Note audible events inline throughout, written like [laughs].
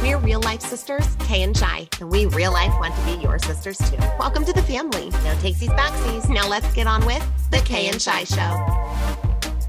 We're real life sisters, Kay and Shai, and we real life want to be your sisters too. Welcome to the family. No takesies backsies. Now let's get on with the Kay and Shai Show.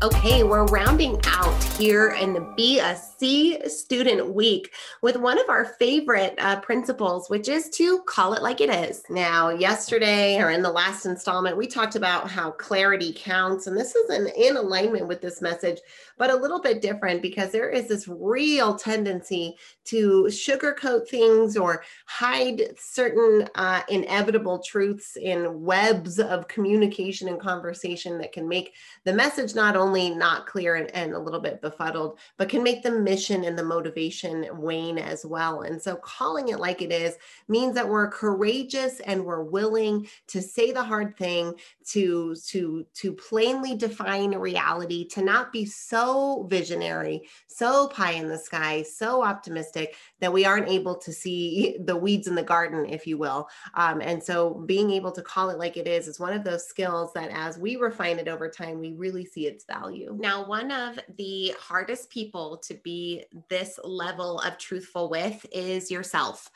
Okay, we're rounding out here in the Be a C Student Week with one of our favorite uh, principles, which is to call it like it is. Now, yesterday or in the last installment, we talked about how clarity counts, and this is in, in alignment with this message, but a little bit different because there is this real tendency to sugarcoat things or hide certain uh, inevitable truths in webs of communication and conversation that can make the message not only only not clear and, and a little bit befuddled, but can make the mission and the motivation wane as well. And so calling it like it is means that we're courageous and we're willing to say the hard thing, to to to plainly define reality, to not be so visionary, so pie in the sky, so optimistic that we aren't able to see [laughs] the weeds in the garden, if you will. Um, and so being able to call it like it is is one of those skills that as we refine it over time, we really see its value value. Now, one of the hardest people to be this level of truthful with is yourself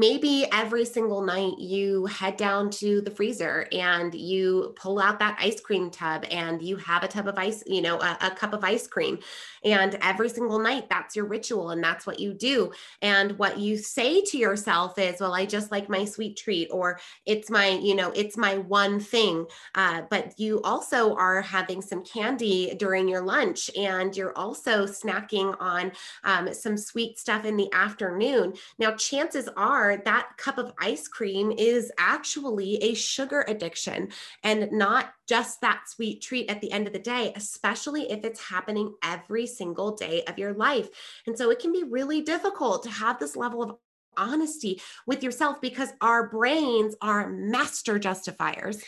maybe every single night you head down to the freezer and you pull out that ice cream tub and you have a tub of ice, you know, a, a, cup of ice cream. And every single night, that's your ritual and that's what you do. And what you say to yourself is, well, I just like my sweet treat, or it's my, you know, it's my one thing. Uh, but you also are having some candy during your lunch and you're also snacking on um, some sweet stuff in the afternoon. Now, chances are, that cup of ice cream is actually a sugar addiction and not just that sweet treat at the end of the day, especially if it's happening every single day of your life. And so it can be really difficult to have this level of honesty with yourself because our brains are master justifiers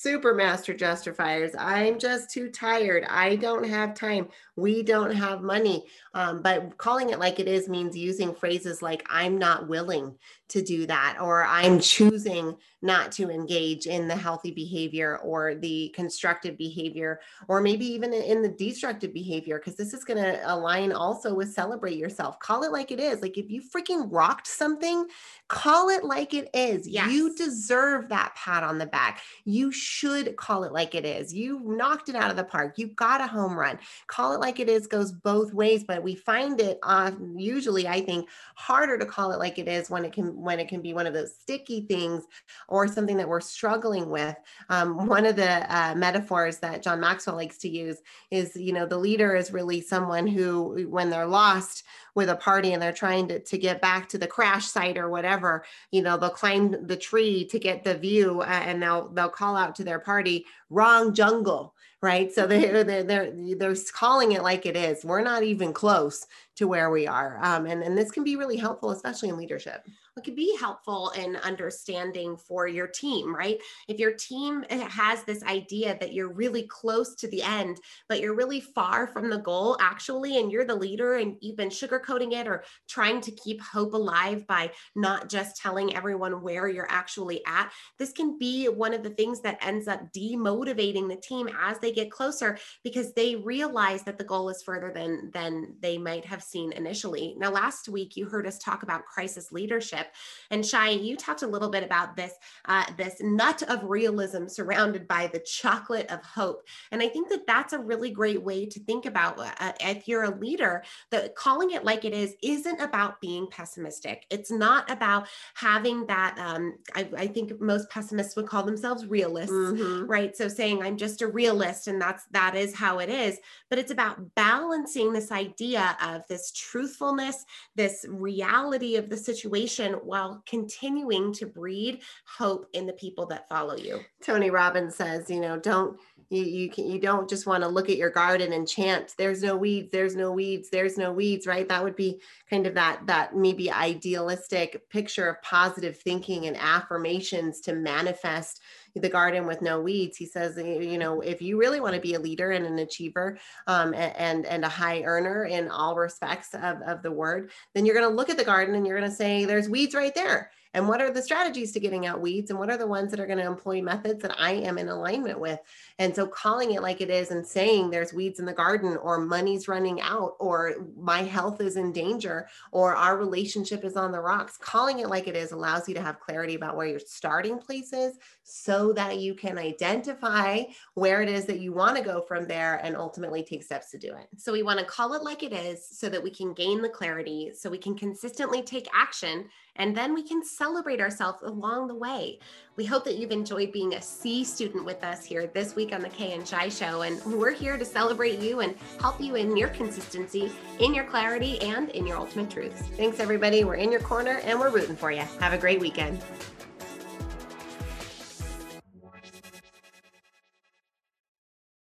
super master justifiers. I'm just too tired. I don't have time. We don't have money. Um, but calling it like it is means using phrases like, I'm not willing to do that, or I'm choosing not to engage in the healthy behavior or the constructive behavior, or maybe even in the destructive behavior, because this is going to align also with celebrate yourself. Call it like it is. Like if you freaking rocked something, call it like it is. Yes. You deserve that pat on the back. You should call it like it is. You knocked it out of the park. You got a home run. Call it like it is goes both ways, but we find it uh, usually, I think, harder to call it like it is when it can when it can be one of those sticky things or something that we're struggling with. Um, one of the uh, metaphors that John Maxwell likes to use is, you know, the leader is really someone who, when they're lost with a party and they're trying to, to get back to the crash site or whatever, you know, they'll climb the tree to get the view uh, and they'll they'll call out to their party, wrong jungle right? So they're, they're they're they're calling it like it is. We're not even close to where we are. Um, and and this can be really helpful especially in leadership it could be helpful in understanding for your team, right? If your team eh, has this idea that you're really close to the end, but you're really far from the goal actually, and you're the leader and you've been sugarcoating it or trying to keep hope alive by not just telling everyone where you're actually at, this can be one of the things that ends up demotivating the team as they get closer because they realize that the goal is further than than they might have seen initially. Now last week you heard us talk about crisis leadership and Shai, you talked a little bit about this uh, this nut of realism surrounded by the chocolate of hope. And I think that that's a really great way to think about uh, uh, if you're a leader, that calling it like it is isn't about being pessimistic. It's not about having that. Um, I, I, think most pessimists would call themselves realists, mm-hmm. right? So saying I'm just a realist and that's that is how it is. But it's about balancing this idea of this truthfulness, this reality of the situation while continuing to breed hope in the people that follow you. Tony Robbins says, you know, don't you you can you don't just want to look at your garden and chant there's no weeds there's no weeds there's no weeds right that would be kind of that that maybe idealistic picture of positive thinking and affirmations to manifest the garden with no weeds. He says, you know, if you really want to be a leader and an achiever um, and, and a high earner in all respects of, of the word, then you're going to look at the garden and you're going to say, there's weeds right there and what are the strategies to getting out weeds and what are the ones that are going to employ methods that I am in alignment with. And so calling it like it is and saying there's weeds in the garden or money's running out or my health is in danger or our relationship is on the rocks, calling it like it is allows you to have clarity about where your starting place is so that you can identify where it is that you want to go from there and ultimately take steps to do it. So we want to call it like it is so that we can gain the clarity, so we can consistently take action and then we can celebrate ourselves along the way. We hope that you've enjoyed being a C student with us here this week on the Kay and Shai Show. And we're here to celebrate you and help you in your consistency, in your clarity, and in your ultimate truths. Thanks, everybody. We're in your corner and we're rooting for you. Have a great weekend.